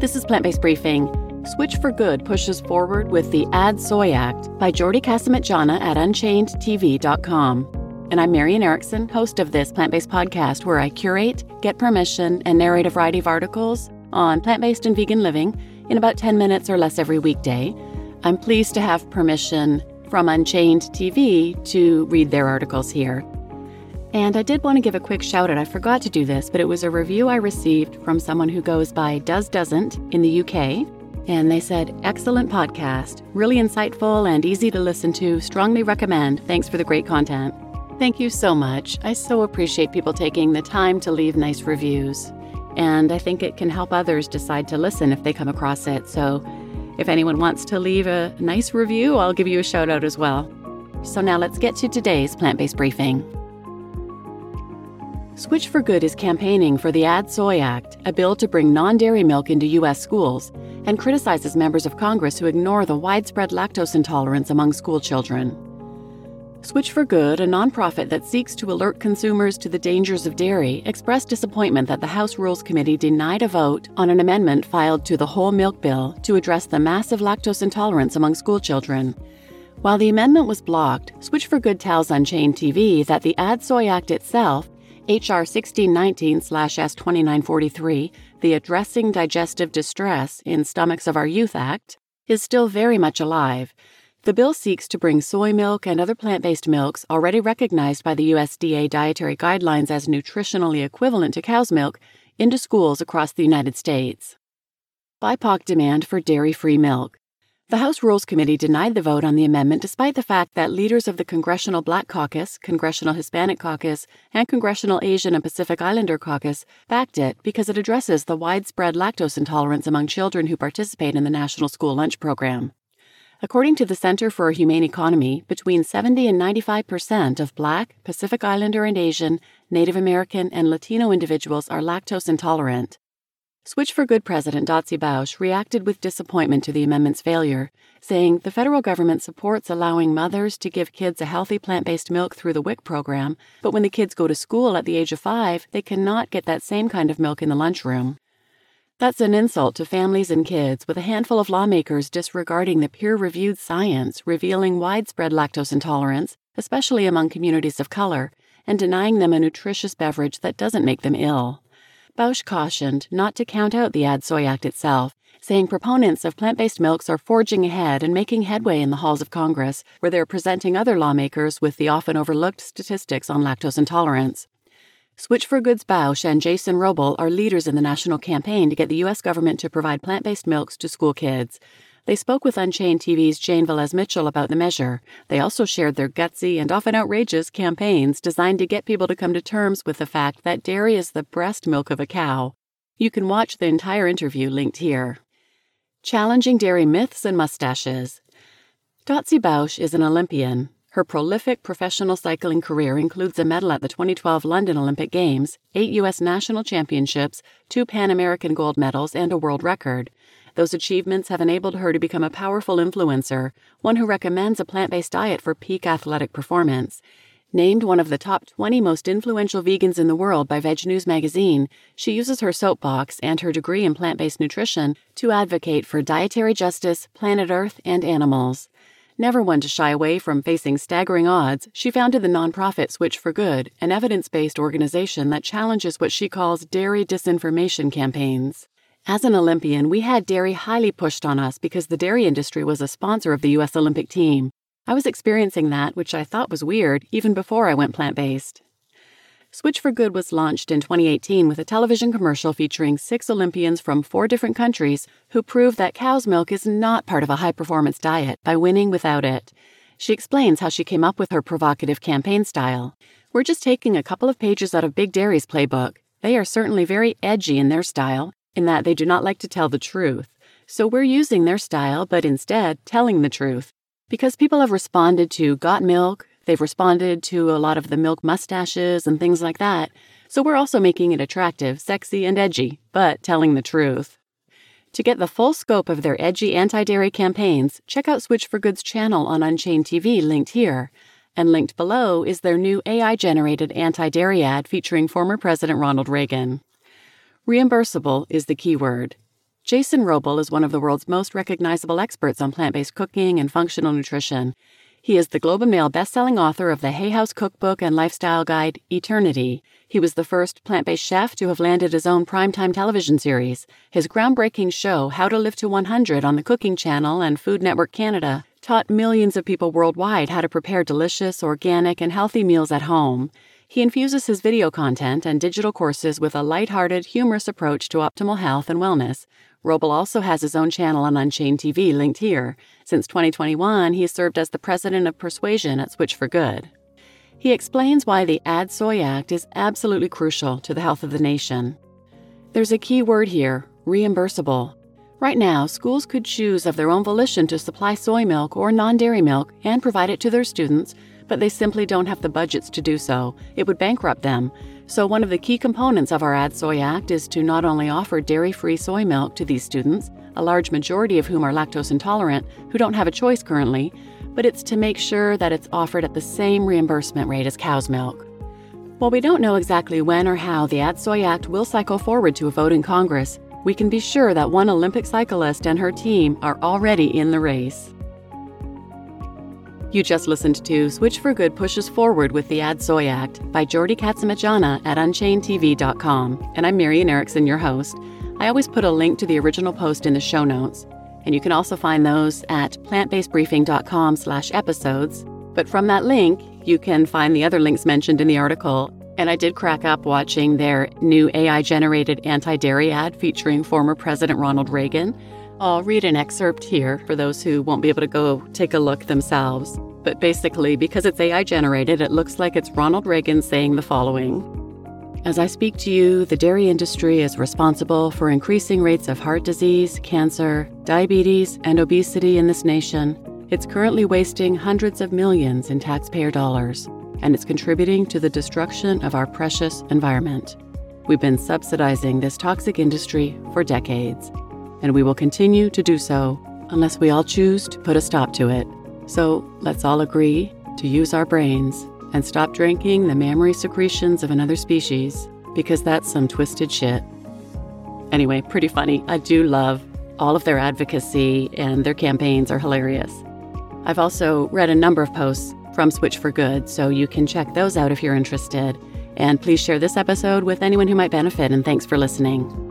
This is Plant Based Briefing. Switch for Good pushes forward with the Add Soy Act by Jordi Casamitjana at UnchainedTV.com. And I'm Marian Erickson, host of this plant based podcast where I curate, get permission, and narrate a variety of articles on plant based and vegan living in about 10 minutes or less every weekday. I'm pleased to have permission from Unchained TV to read their articles here. And I did want to give a quick shout out. I forgot to do this, but it was a review I received from someone who goes by Does Doesn't in the UK. And they said, Excellent podcast, really insightful and easy to listen to. Strongly recommend. Thanks for the great content. Thank you so much. I so appreciate people taking the time to leave nice reviews. And I think it can help others decide to listen if they come across it. So if anyone wants to leave a nice review, I'll give you a shout out as well. So now let's get to today's plant based briefing. Switch for Good is campaigning for the Add Soy Act, a bill to bring non dairy milk into U.S. schools, and criticizes members of Congress who ignore the widespread lactose intolerance among school children. Switch for Good, a nonprofit that seeks to alert consumers to the dangers of dairy, expressed disappointment that the House Rules Committee denied a vote on an amendment filed to the Whole Milk Bill to address the massive lactose intolerance among school children. While the amendment was blocked, Switch for Good tells Unchained TV that the Add Soy Act itself H.R. 1619 S 2943, the Addressing Digestive Distress in Stomachs of Our Youth Act, is still very much alive. The bill seeks to bring soy milk and other plant based milks already recognized by the USDA dietary guidelines as nutritionally equivalent to cow's milk into schools across the United States. BIPOC demand for dairy free milk. The House Rules Committee denied the vote on the amendment despite the fact that leaders of the Congressional Black Caucus, Congressional Hispanic Caucus, and Congressional Asian and Pacific Islander Caucus backed it because it addresses the widespread lactose intolerance among children who participate in the National School Lunch Program. According to the Center for a Humane Economy, between 70 and 95 percent of Black, Pacific Islander and Asian, Native American, and Latino individuals are lactose intolerant. Switch for Good President Dotsie Bausch reacted with disappointment to the amendment's failure, saying the federal government supports allowing mothers to give kids a healthy plant based milk through the WIC program, but when the kids go to school at the age of five, they cannot get that same kind of milk in the lunchroom. That's an insult to families and kids, with a handful of lawmakers disregarding the peer reviewed science revealing widespread lactose intolerance, especially among communities of color, and denying them a nutritious beverage that doesn't make them ill. Bausch cautioned not to count out the Add Soy Act itself, saying proponents of plant based milks are forging ahead and making headway in the halls of Congress, where they're presenting other lawmakers with the often overlooked statistics on lactose intolerance. Switch for Goods Bausch and Jason Wrobel are leaders in the national campaign to get the U.S. government to provide plant based milks to school kids. They spoke with Unchained TV's Jane Velez Mitchell about the measure. They also shared their gutsy and often outrageous campaigns designed to get people to come to terms with the fact that dairy is the breast milk of a cow. You can watch the entire interview linked here. Challenging Dairy Myths and Mustaches. Dotsie Bausch is an Olympian. Her prolific professional cycling career includes a medal at the 2012 London Olympic Games, eight U.S. national championships, two Pan American gold medals, and a world record. Those achievements have enabled her to become a powerful influencer, one who recommends a plant based diet for peak athletic performance. Named one of the top 20 most influential vegans in the world by Veg News magazine, she uses her soapbox and her degree in plant based nutrition to advocate for dietary justice, planet Earth, and animals. Never one to shy away from facing staggering odds, she founded the nonprofit Switch for Good, an evidence based organization that challenges what she calls dairy disinformation campaigns. As an Olympian, we had dairy highly pushed on us because the dairy industry was a sponsor of the U.S. Olympic team. I was experiencing that, which I thought was weird, even before I went plant based. Switch for Good was launched in 2018 with a television commercial featuring six Olympians from four different countries who proved that cow's milk is not part of a high performance diet by winning without it. She explains how she came up with her provocative campaign style. We're just taking a couple of pages out of Big Dairy's playbook. They are certainly very edgy in their style, in that they do not like to tell the truth. So we're using their style, but instead telling the truth. Because people have responded to Got Milk, they've responded to a lot of the milk mustaches and things like that. So we're also making it attractive, sexy, and edgy, but telling the truth. To get the full scope of their edgy anti dairy campaigns, check out Switch for Good's channel on Unchained TV, linked here. And linked below is their new AI generated anti dairy ad featuring former President Ronald Reagan. Reimbursable is the key word. Jason Wrobel is one of the world's most recognizable experts on plant based cooking and functional nutrition. He is the Globe and Mail bestselling author of the Hay House cookbook and lifestyle guide, Eternity. He was the first plant based chef to have landed his own primetime television series. His groundbreaking show, How to Live to 100 on the Cooking Channel and Food Network Canada, taught millions of people worldwide how to prepare delicious, organic, and healthy meals at home. He infuses his video content and digital courses with a lighthearted, humorous approach to optimal health and wellness. Wrobel also has his own channel on Unchained TV linked here. Since 2021, he has served as the president of persuasion at Switch for Good. He explains why the Add Soy Act is absolutely crucial to the health of the nation. There's a key word here reimbursable. Right now, schools could choose of their own volition to supply soy milk or non dairy milk and provide it to their students but they simply don't have the budgets to do so. It would bankrupt them. So, one of the key components of our Add Soy Act is to not only offer dairy free soy milk to these students, a large majority of whom are lactose intolerant, who don't have a choice currently, but it's to make sure that it's offered at the same reimbursement rate as cow's milk. While we don't know exactly when or how the Add Soy Act will cycle forward to a vote in Congress, we can be sure that one Olympic cyclist and her team are already in the race. You just listened to Switch for Good pushes forward with the Add Soy Act by Jordi Casamitjana at UnchainedTV.com, and I'm Marian Erickson, your host. I always put a link to the original post in the show notes, and you can also find those at plantbasedbriefing.com slash episodes. But from that link, you can find the other links mentioned in the article, and I did crack up watching their new AI-generated anti-dairy ad featuring former President Ronald Reagan, I'll read an excerpt here for those who won't be able to go take a look themselves. But basically, because it's AI generated, it looks like it's Ronald Reagan saying the following As I speak to you, the dairy industry is responsible for increasing rates of heart disease, cancer, diabetes, and obesity in this nation. It's currently wasting hundreds of millions in taxpayer dollars, and it's contributing to the destruction of our precious environment. We've been subsidizing this toxic industry for decades and we will continue to do so unless we all choose to put a stop to it. So let's all agree to use our brains and stop drinking the mammary secretions of another species because that's some twisted shit. Anyway, pretty funny. I do love all of their advocacy and their campaigns are hilarious. I've also read a number of posts from Switch for Good, so you can check those out if you're interested. And please share this episode with anyone who might benefit, and thanks for listening.